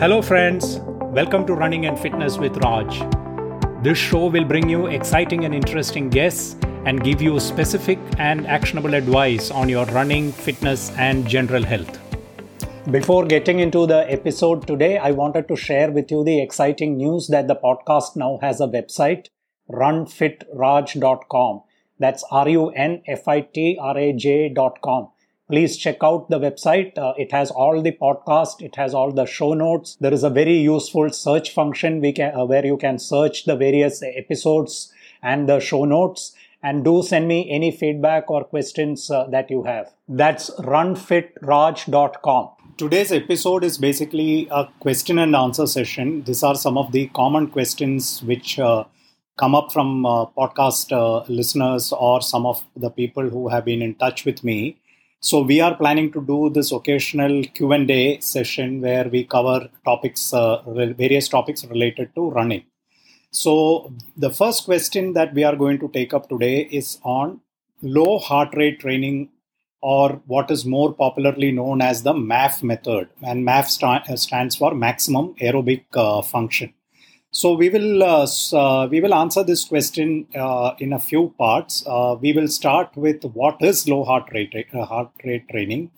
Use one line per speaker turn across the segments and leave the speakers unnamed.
Hello, friends. Welcome to Running and Fitness with Raj. This show will bring you exciting and interesting guests and give you specific and actionable advice on your running, fitness, and general health. Before getting into the episode today, I wanted to share with you the exciting news that the podcast now has a website, runfitraj.com. That's R U N F I T R A J.com please check out the website. Uh, it has all the podcast. It has all the show notes. There is a very useful search function we can, uh, where you can search the various episodes and the show notes. And do send me any feedback or questions uh, that you have. That's runfitraj.com. Today's episode is basically a question and answer session. These are some of the common questions which uh, come up from uh, podcast uh, listeners or some of the people who have been in touch with me so we are planning to do this occasional Q&A session where we cover topics, uh, various topics related to running. So the first question that we are going to take up today is on low heart rate training or what is more popularly known as the MAF method. And MAF st- stands for maximum aerobic uh, function. So we will uh, uh, we will answer this question uh, in a few parts. Uh, we will start with what is low heart rate uh, heart rate training.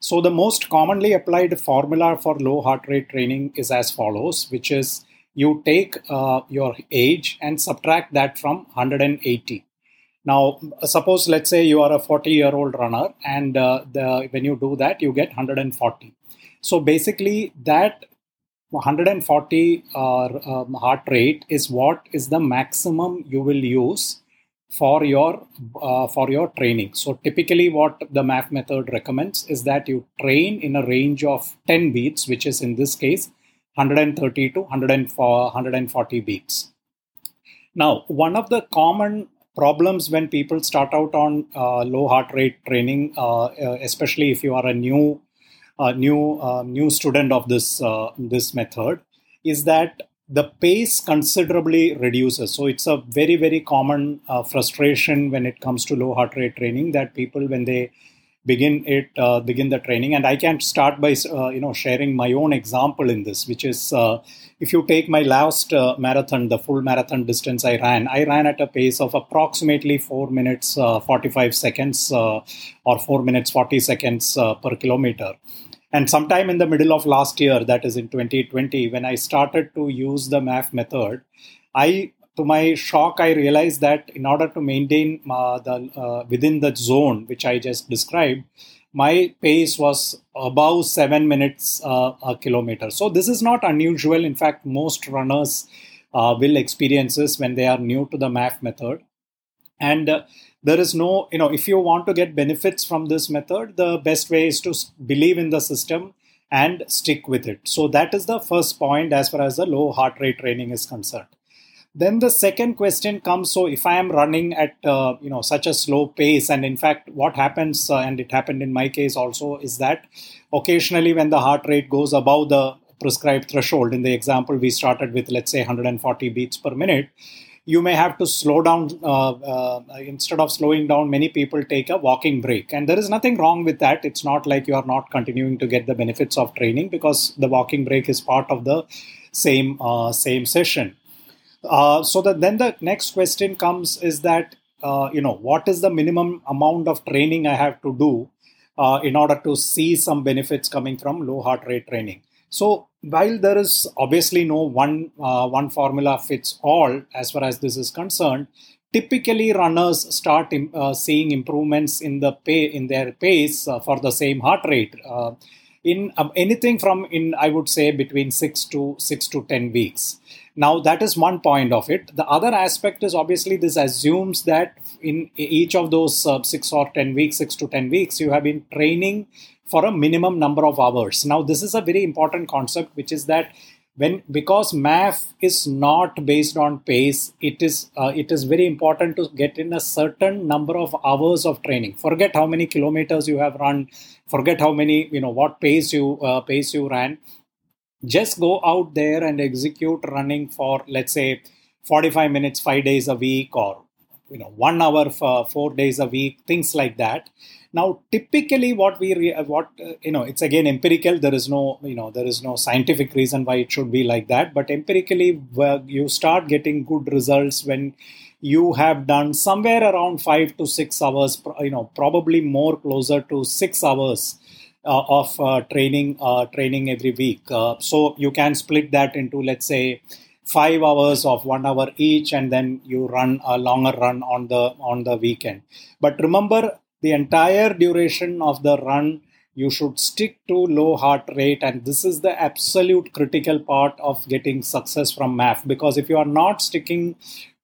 So the most commonly applied formula for low heart rate training is as follows, which is you take uh, your age and subtract that from 180. Now, suppose let's say you are a 40 year old runner, and the, when you do that, you get 140. So basically, that 140 uh, um, heart rate is what is the maximum you will use for your uh, for your training. So typically what the MAF method recommends is that you train in a range of 10 beats which is in this case 130 to 140 beats. Now one of the common problems when people start out on uh, low heart rate training uh, uh especially if you are a new new uh, new student of this uh, this method is that the pace considerably reduces. So it's a very very common uh, frustration when it comes to low heart rate training that people when they begin it uh, begin the training and i can start by uh, you know sharing my own example in this which is if you take my last marathon the full marathon distance i ran i ran at a pace of approximately 4 minutes 45 seconds or 4 minutes 40 seconds per kilometer and sometime in the middle of last year, that is in 2020, when I started to use the MAF method, I to my shock, I realized that in order to maintain uh, the uh, within the zone which I just described, my pace was above seven minutes uh, a kilometer. So this is not unusual. In fact, most runners uh, will experience this when they are new to the MAF method, and uh, there is no you know if you want to get benefits from this method the best way is to believe in the system and stick with it. So that is the first point as far as the low heart rate training is concerned. Then the second question comes so if i am running at uh, you know such a slow pace and in fact what happens uh, and it happened in my case also is that occasionally when the heart rate goes above the prescribed threshold in the example we started with let's say 140 beats per minute you may have to slow down. Uh, uh, instead of slowing down, many people take a walking break. And there is nothing wrong with that. It's not like you are not continuing to get the benefits of training because the walking break is part of the same, uh, same session. So that then the next question comes is that, uh, you know, what is the minimum amount of training I have to do uh, in order to see some benefits coming from low heart rate training? So while there is obviously no one uh, one formula fits all as far as this is concerned, typically runners start uh, seeing improvements in the pay in their pace uh, for the same heart rate uh, in um, anything from in I would say between six to six to ten weeks. Now that is one point of it. The other aspect is obviously this assumes that in each of those uh, six or ten weeks, six to ten weeks, you have been training for a minimum number of hours. Now, this is a very important concept, which is that when because MAF is not based on pace, it is uh, it is very important to get in a certain number of hours of training. Forget how many kilometers you have run, forget how many you know what pace you uh, pace you ran. Just go out there and execute running for let's say 45 minutes, five days a week, or you know one hour for four days a week things like that. Now typically what we re- what uh, you know it's again empirical. There is no you know there is no scientific reason why it should be like that. But empirically you start getting good results when you have done somewhere around 5 to 6 hours you know probably more closer to 6 hours of uh, training uh, training every week. Uh, so you can split that into let's say five hours of one hour each and then you run a longer run on the on the weekend. But remember the entire duration of the run you should stick to low heart rate and this is the absolute critical part of getting success from MAF. Because if you are not sticking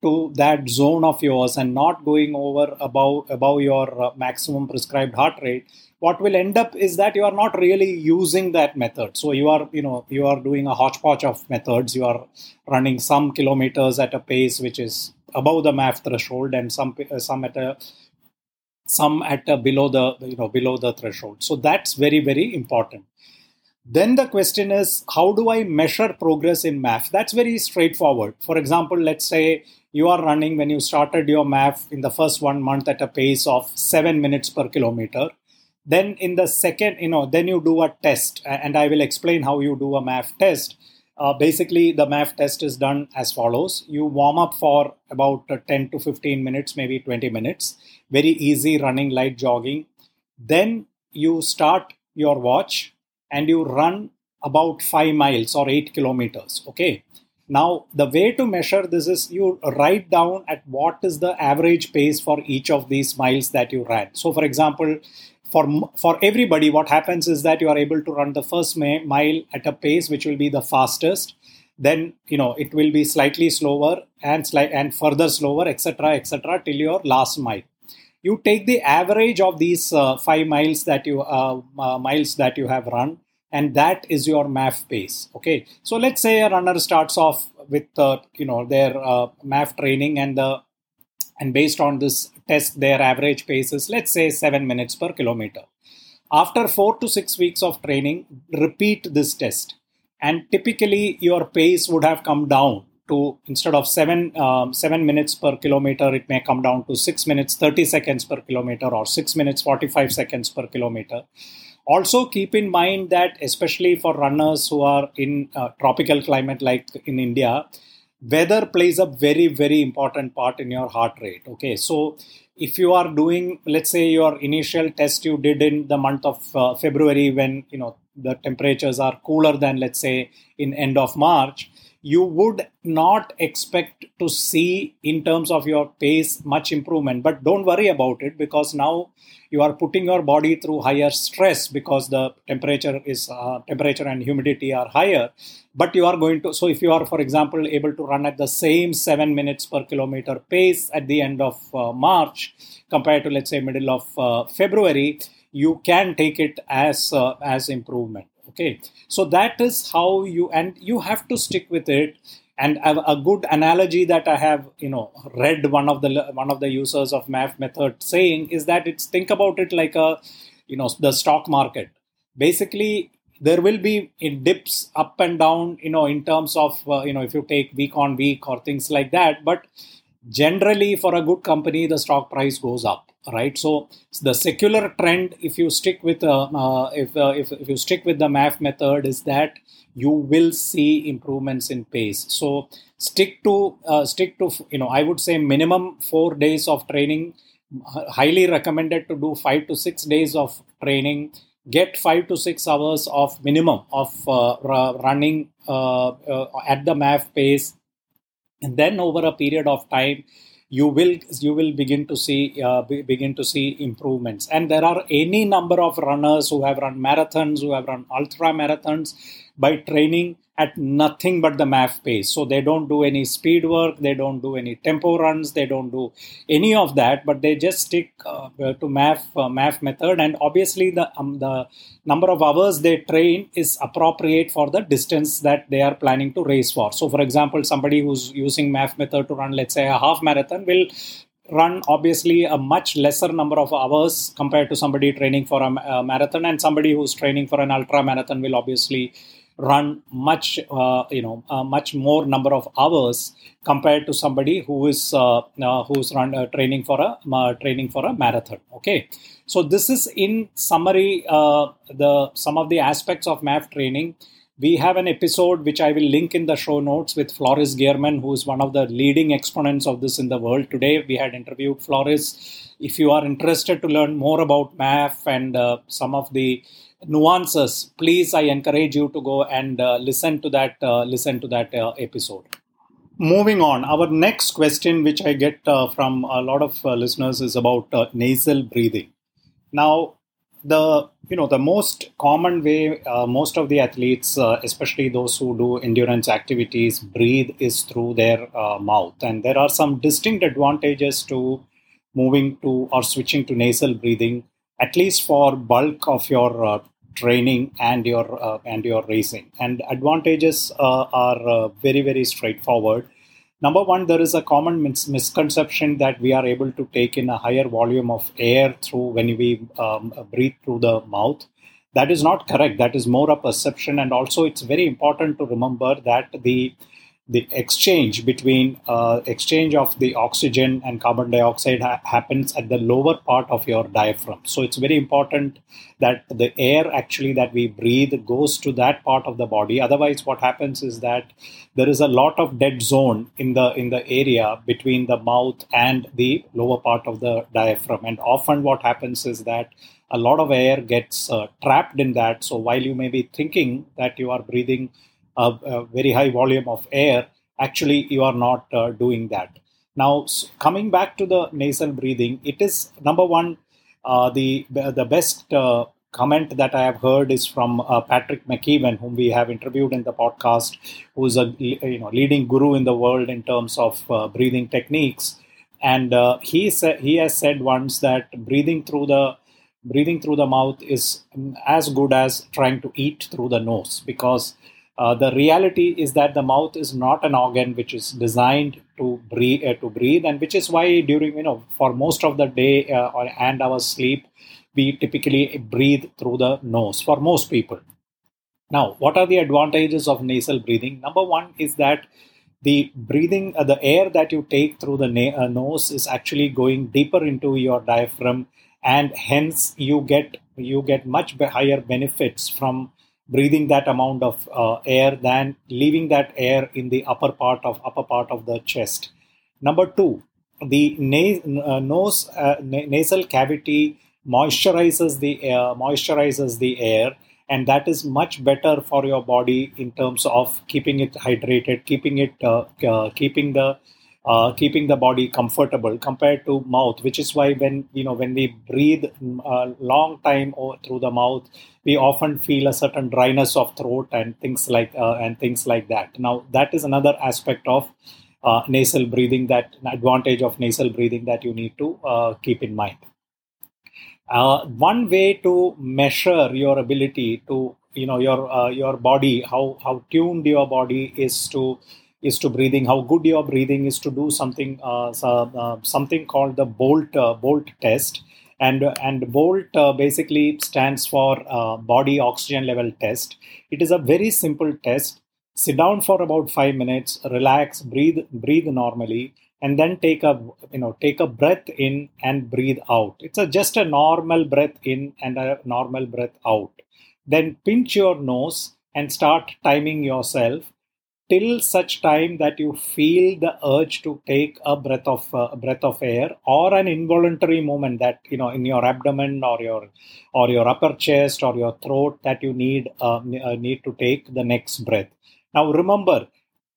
to that zone of yours and not going over above above your uh, maximum prescribed heart rate what will end up is that you are not really using that method. So you are you know you are doing a hodgepodge of methods. You are running some kilometers at a pace which is above the MAF threshold and some uh, some at a some at a below the you know below the threshold. So that's very very important then the question is how do i measure progress in MAF? that's very straightforward. For example let's say you are running when you started your MAF in the first one month at a pace of 7 minutes per kilometer then in the second you know then you do a test and i will explain how you do a MAF test. Uh, basically the MAF test is done as follows. You warm up for about uh, 10 to 15 minutes maybe 20 minutes. Very easy running light jogging. Then you start your watch and you run about 5 miles or 8 kilometers okay? Now the way to measure this is you write down at what is the average pace for each of these miles that you ran. So for example for for everybody what happens is that you are able to run the first mile at a pace which will be the fastest. Then you know it will be slightly slower and slight and further slower etc etc till your last mile you take the average of these uh, 5 miles that you uh, uh, miles that you have run and that is your MAF pace okay? So let's say a runner starts off with uh, you know their uh, MAF training and the and based on this test their average pace is let's say 7 minutes per kilometer. After 4 to 6 weeks of training repeat this test. And typically your pace would have come down to instead of 7 um, 7 minutes per kilometer it may come down to 6 minutes 30 seconds per kilometer or 6 minutes 45 seconds per kilometer. Also keep in mind that especially for runners who are in uh, tropical climate like in india weather plays a very very important part in your heart rate okay? So if you are doing let's say your initial test you did in the month of uh, february when you know the temperatures are cooler than let's say in end of march you would not expect to see in terms of your pace much improvement. But don't worry about it because now you are putting your body through higher stress because the temperature is uh, temperature and humidity are higher. But you are going to so if you are for example able to run at the same 7 minutes per kilometer pace at the end of uh, march compared to let's say middle of uh, february you can take it as uh, as improvement okay. So that is how you and you have to stick with it. And a good analogy that i have you know read one of the one of the users of MAF method saying is that it's think about it like a you know the stock market. Basically there will be in dips up and down you know in terms of uh, you know if you take week on week or things like that. But generally for a good company the stock price goes up right? So the secular trend if you stick with uh, uh, if, uh, if if you stick with the MAF method is that you will see improvements in pace. So stick to uh, stick to you know i would say minimum 4 days of training. Highly recommended to do 5 to 6 days of training. Get 5 to 6 hours of minimum of uh, running uh, at the MAF pace. And then over a period of time you will you will begin to see uh, begin to see improvements. And there are any number of runners who have run marathons who have run ultra marathons by training at nothing but the MAF pace. So they don't do any speed work, they don't do any tempo runs, they don't do any of that, but they just stick uh, to MAF uh, MAF method. And obviously, the um, the number of hours they train is appropriate for the distance that they are planning to race for. So, for example, somebody who's using MAF method to run, let's say, a half marathon will run obviously a much lesser number of hours compared to somebody training for a, a marathon and somebody who's training for an ultra marathon will obviously run much uh, you know uh, much more number of hours compared to somebody who is uh, uh who's run uh, training for a uh, training for a marathon okay so this is in summary the some of the aspects of MAF training we have an episode which I will link in the show notes with Floris Gierman, who is one of the leading exponents of this in the world. Today, we had interviewed Floris. If you are interested to learn more about MAF and uh, some of the nuances, please, I encourage you to go and uh, listen to that. Uh, listen to that uh, episode. Moving on, our next question, which I get uh, from a lot of uh, listeners, is about nasal breathing. Now, the you know the most common way uh, most of the athletes uh, especially those who do endurance activities breathe is through their uh, mouth and there are some distinct advantages to moving to or switching to nasal breathing at least for bulk of your uh, training and your uh, and your racing and advantages uh, are very very straightforward Number one, there is a common mis- misconception that we are able to take in a higher volume of air through when we um, breathe through the mouth. That is not correct. That is more a perception. And also, it's very important to remember that the the exchange between uh, exchange of the oxygen and carbon dioxide ha- happens at the lower part of your diaphragm. So it's very important that the air actually that we breathe goes to that part of the body. Otherwise what happens is that there is a lot of dead zone in the in the area between the mouth and the lower part of the diaphragm. And often what happens is that a lot of air gets uh, trapped in that. So while you may be thinking that you are breathing a, a very high volume of air, actually you are not uh, doing that. Now, coming back to the nasal breathing, it is number one, uh, the the best uh, comment that I have heard is from uh, Patrick McKeown, whom we have interviewed in the podcast, who is a you know leading guru in the world in terms of uh, breathing techniques. And uh, he said he has said once that breathing through the breathing through the mouth is as good as trying to eat through the nose because uh, the reality is that the mouth is not an organ which is designed to breathe, uh, to breathe, and which is why during you know for most of the day uh, or, and our sleep, we typically breathe through the nose for most people. Now, what are the advantages of nasal breathing? Number one is that the breathing, uh, the air that you take through the na- uh, nose is actually going deeper into your diaphragm, and hence you get you get much higher benefits from breathing that amount of uh, air than leaving that air in the upper part of upper part of the chest. Number 2 the na- uh, nose uh, na- nasal cavity moisturizes the air moisturizes the air and that is much better for your body in terms of keeping it hydrated keeping it uh, uh, keeping the uh, keeping the body comfortable compared to mouth which is why when you know when we breathe a mm, long time through the mouth we often feel a certain dryness of throat and things like uh, and things like that. Now that is another aspect of uh, nasal breathing that advantage of nasal breathing that you need to uh, keep in mind. Uh, one way to measure your ability to you know your uh, your body how how tuned your body is to is to breathing, how good your breathing is to do something uh, uh, something called the Bolt uh, Bolt test, and and Bolt uh, basically stands for uh, body oxygen level test. It is a very simple test. Sit down for about five minutes, relax, breathe breathe normally, and then take a you know take a breath in and breathe out. It's a, just a normal breath in and a normal breath out. Then pinch your nose and start timing yourself till such time that you feel the urge to take a breath of uh, breath of air or an involuntary movement that you know in your abdomen or your or your upper chest or your throat that you need uh, uh need to take the next breath. Now remember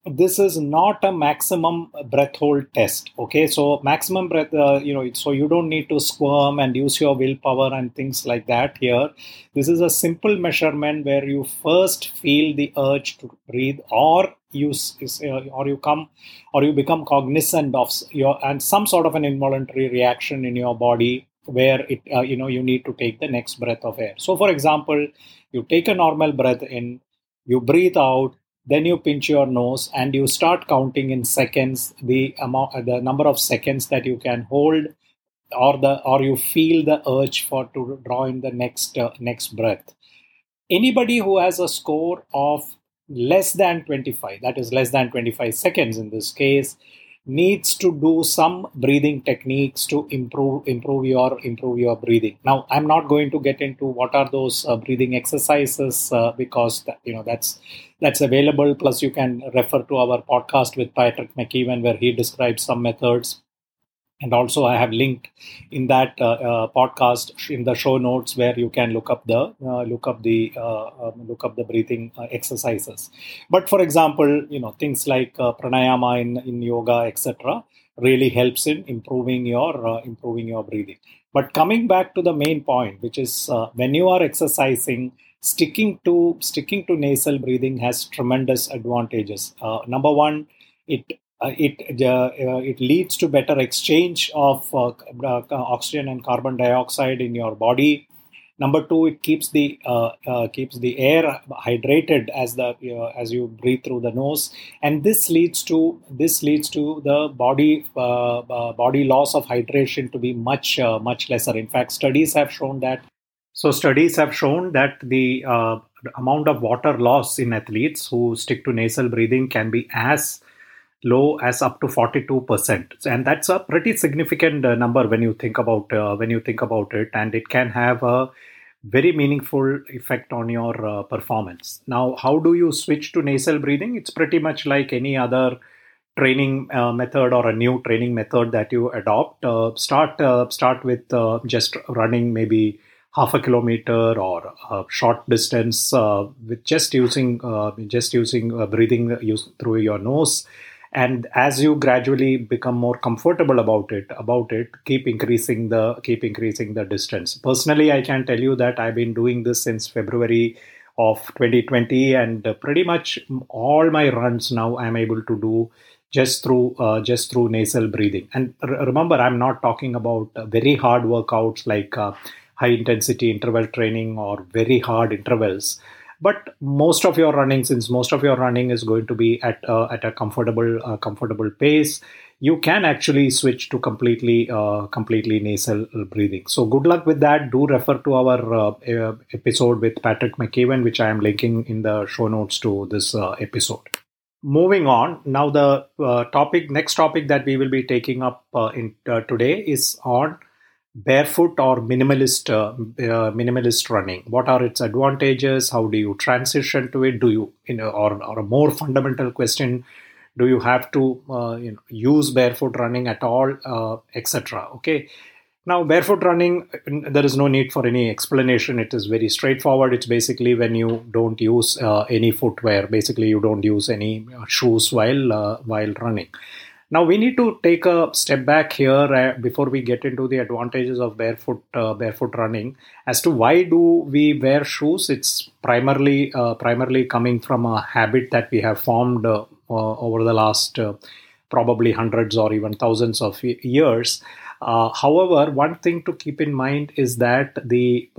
this is not a maximum breath hold test okay? So maximum breath uh, you know so you don't need to squirm and use your willpower and things like that here. This is a simple measurement where you first feel the urge to breathe or you uh, or you come or you become cognizant of your and some sort of an involuntary reaction in your body where it uh, you know you need to take the next breath of air. So for example you take a normal breath in you breathe out then you pinch your nose and you start counting in seconds the amount the number of seconds that you can hold or the or you feel the urge for to draw in the next uh, next breath. Anybody who has a score of less than 25 that is less than 25 seconds in this case needs to do some breathing techniques to improve improve your improve your breathing. Now i'm not going to get into what are those uh, breathing exercises uh, because that, you know that's that's available. Plus you can refer to our podcast with Patrick McKeown where he describes some methods and also i have linked in that uh, uh, podcast in the show notes where you can look up the uh, look up the uh, um, look up the breathing uh, exercises. But for example you know things like uh, pranayama in, in yoga etc really helps in improving your improving your breathing. But coming back to the main point which is when you are exercising sticking to sticking to nasal breathing has tremendous advantages. Number one it Uh, it uh, uh, it leads to better exchange of uh, uh, oxygen and carbon dioxide in your body. Number two, it keeps the keeps the air hydrated as the as you breathe through the nose, and this leads to this leads to the body body loss of hydration to be much much lesser. In fact, studies have shown that so studies have shown that the uh, amount of water loss in athletes who stick to nasal breathing can be as low as up to 42% and that's a pretty significant uh, number when you think about uh, when you think about it. And it can have a very meaningful effect on your uh, performance. Now how do you switch to nasal breathing? It's pretty much like any other training uh, method or a new training method that you adopt. Uh, start uh, start with just running maybe half a kilometer or a short distance with just using just using breathing use through your nose and as you gradually become more comfortable about it about it keep increasing the keep increasing the distance. Personally i can tell you that i've been doing this since february of 2020 and pretty much all my runs now i'm able to do just through uh, just through nasal breathing. And r- remember i'm not talking about very hard workouts like uh, high intensity interval training or very hard intervals but most of your running since most of your running is going to be at uh, at a comfortable uh, comfortable pace you can actually switch to completely uh, completely nasal breathing. So good luck with that. Do refer to our uh, uh, episode with Patrick McKeown which i am linking in the show notes to this episode. Moving on. Now the topic next topic that we will be taking up in today is on barefoot or minimalist uh, uh, minimalist running? What are its advantages? How do you transition to it? Do you you know or, or a more fundamental question do you have to uh, you know use barefoot running at all uh, etc okay. Now barefoot running there is no need for any explanation. It is very straightforward. It's basically when you don't use uh, any footwear. Basically you don't use any uh, shoes while while running now we need to take a step back here uh, before we get into the advantages of barefoot uh, barefoot running as to why do we wear shoes. It's primarily uh, primarily coming from a habit that we have formed uh, uh, over the last uh, probably hundreds or even thousands of years. however, one thing to keep in mind is that the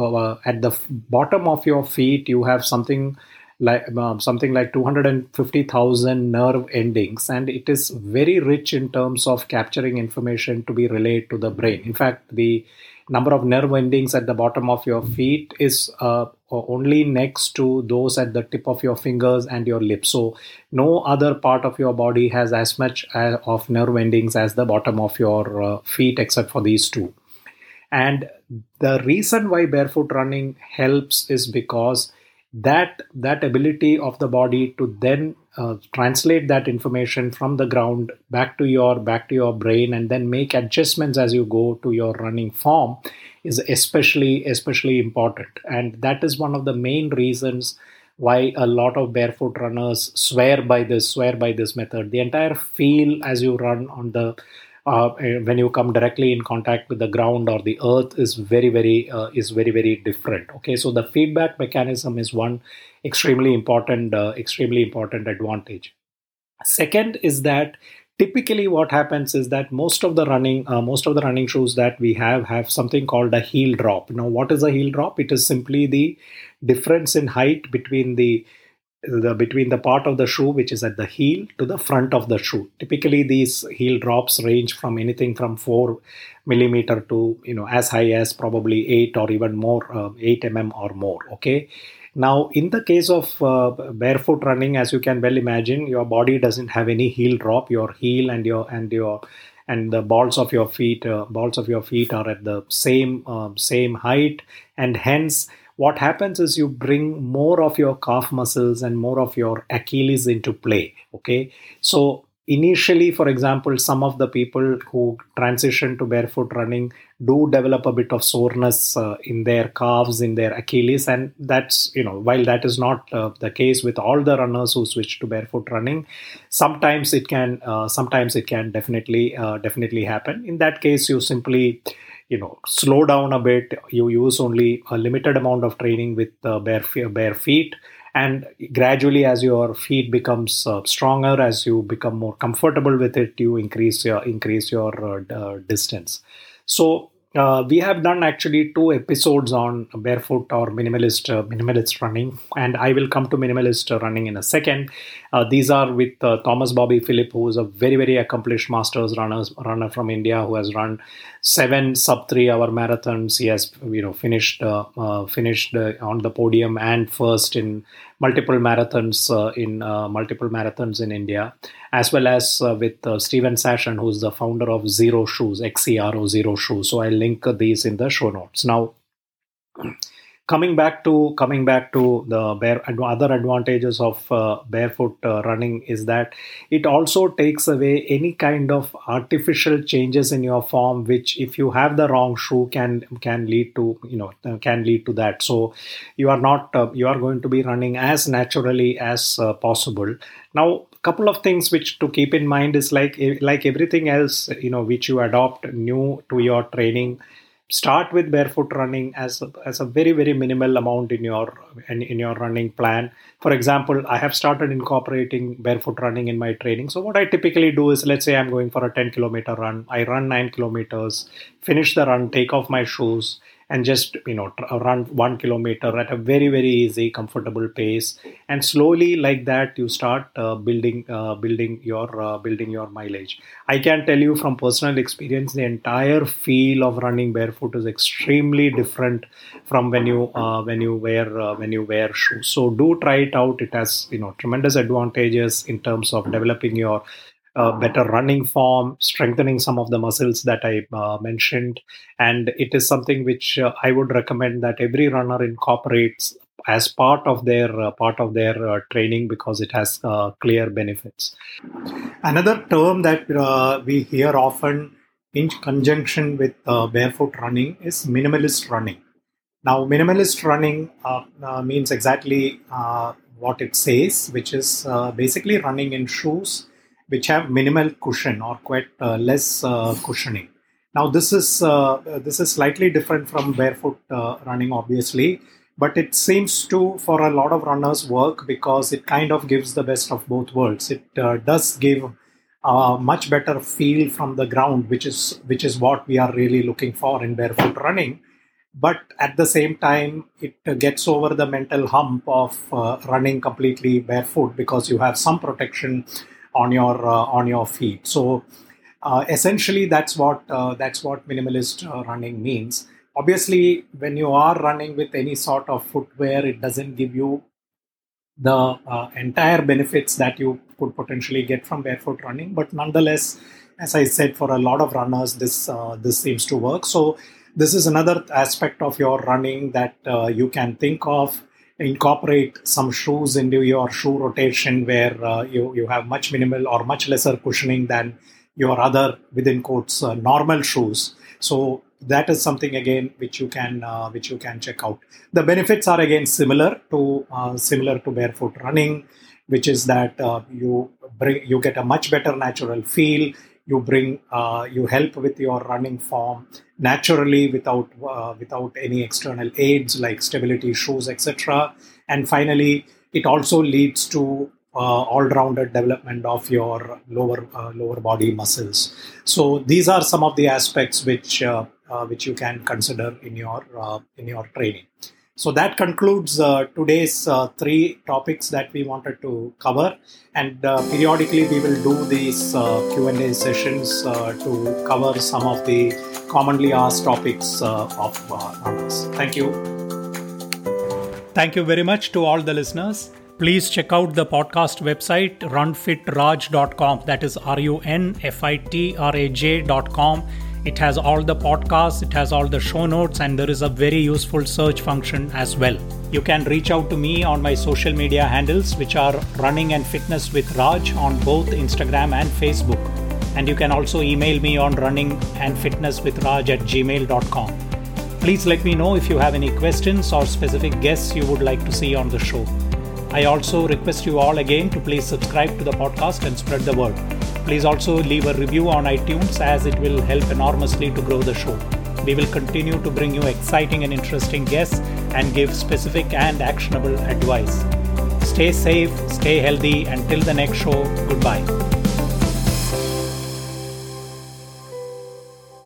at the bottom of your feet you have something like um, something like 250,000 nerve endings, and it is very rich in terms of capturing information to be relayed to the brain. In fact, the number of nerve endings at the bottom of your feet is uh, only next to those at the tip of your fingers and your lips. So, no other part of your body has as much uh, of nerve endings as the bottom of your uh, feet, except for these two. And the reason why barefoot running helps is because that that ability of the body to then uh, translate that information from the ground back to your back to your brain and then make adjustments as you go to your running form is especially especially important. And that is one of the main reasons why a lot of barefoot runners swear by this swear by this method. The entire feel as you run on the uh, when you come directly in contact with the ground or the earth is very very uh, is very very different. Okay so the feedback mechanism is one extremely important uh, extremely important advantage. Second is that typically what happens is that most of the running uh, most of the running shoes that we have have something called a heel drop. Now what is a heel drop? It is simply the difference in height between the the between the part of the shoe which is at the heel to the front of the shoe. Typically these heel drops range from anything from 4 millimeter to you know as high as probably 8 or even more uh, 8 mm or more okay? Now, in the case of uh, barefoot running, as you can well imagine, your body doesn't have any heel drop. Your heel and your and your and the balls of your feet, uh, balls of your feet are at the same uh, same height, and hence what happens is you bring more of your calf muscles and more of your Achilles into play. Okay, so initially for example some of the people who transition to barefoot running do develop a bit of soreness uh, in their calves in their achilles and that's you know while that is not uh, the case with all the runners who switch to barefoot running sometimes it can uh, sometimes it can definitely uh, definitely happen. In that case you simply you know slow down a bit. You use only a limited amount of training with bare, bare feet and gradually as your feet becomes uh, stronger as you become more comfortable with it you increase your increase your uh, uh distance. So uh, we have done actually two episodes on barefoot or minimalist uh, minimalist running and i will come to minimalist running in a second. Uh, these are with uh, thomas bobby philip who is a very very accomplished masters runner runner from india who has run seven sub 3 hour marathons. He has you know finished uh, uh, finished on the podium and first in multiple marathons in multiple marathons in india as well as uh, with uh, Steven Sashen, who's the founder of Xero Shoes, XERO Zero Shoes. So I'll link these in the show notes. Now, coming back to coming back to the bare other advantages of uh, barefoot uh, running is that it also takes away any kind of artificial changes in your form which if you have the wrong shoe can can lead to you know uh, can lead to that. So you are not uh, you are going to be running as naturally as uh, possible. Now couple of things which to keep in mind is like like everything else you know which you adopt new to your training start with barefoot running as as a very very minimal amount in your in, in your running plan. For example i have started incorporating barefoot running in my training. So what i typically do is let's say i'm going for a 10 kilometer run. I run 9 kilometers finish the run take off my shoes and just you know run one kilometer at a very very easy comfortable pace. And slowly like that you start uh, building uh, building your uh, building your mileage. I can tell you from personal experience the entire feel of running barefoot is extremely different from when you uh, when you wear uh, when you wear shoes. So do try it out. It has you know tremendous advantages in terms of developing your uh, better running form, strengthening some of the muscles that I uh, mentioned. And it is something which uh, I would recommend that every runner incorporates as part of their uh, part of their uh, training because it has uh, clear benefits. Another term that we hear often in conjunction with barefoot running is minimalist running. Now, minimalist running means exactly what it says, which is basically running in shoes which have minimal cushion or quite uh, less uh, cushioning. Now this is uh, this is slightly different from barefoot running, obviously, but it seems to for a lot of runners work because it kind of gives the best of both worlds. It does give a much better feel from the ground, which is which is what we are really looking for in barefoot running. But at the same time, it gets over the mental hump of uh, running completely barefoot because you have some protection on your uh, on your feet. So uh, essentially, that's what uh, that's what minimalist running means. Obviously, when you are running with any sort of footwear, it doesn't give you the entire benefits that you could potentially get from barefoot running but nonetheless as i said for a lot of runners this this seems to work so this is another aspect of your running that uh, you can think of incorporate some shoes into your shoe rotation where uh, you, you have much minimal or much lesser cushioning than your other within quotes uh, normal shoes. So that is something again which you can uh, which you can check out. The benefits are again similar to uh, similar to barefoot running which is that uh, you bring you get a much better natural feel you bring uh, you help with your running form naturally without uh, without any external aids like stability shoes etc and finally it also leads to uh, all-rounded development of your lower uh, lower body muscles. So these are some of the aspects which uh, uh, which you can consider in your in your training so that concludes uh, today's uh, three topics that we wanted to cover, and uh, periodically we will do these uh, Q and A sessions uh, to cover some of the commonly asked topics uh, of runners. Thank you. Thank you very much to all the listeners. Please check out the podcast website runfitraj.com. That is R U N F I T R A J.com. It has all the podcasts, it has all the show notes, and there is a very useful search function as well. You can reach out to me on my social media handles, which are Running and Fitness with Raj on both Instagram and Facebook. And you can also email me on running and fitness with Raj at gmail.com. Please let me know if you have any questions or specific guests you would like to see on the show. I also request you all again to please subscribe to the podcast and spread the word. Please also leave a review on iTunes as it will help enormously to grow the show. We will continue to bring you exciting and interesting guests and give specific and actionable advice. Stay safe, stay healthy. Until the next show, goodbye.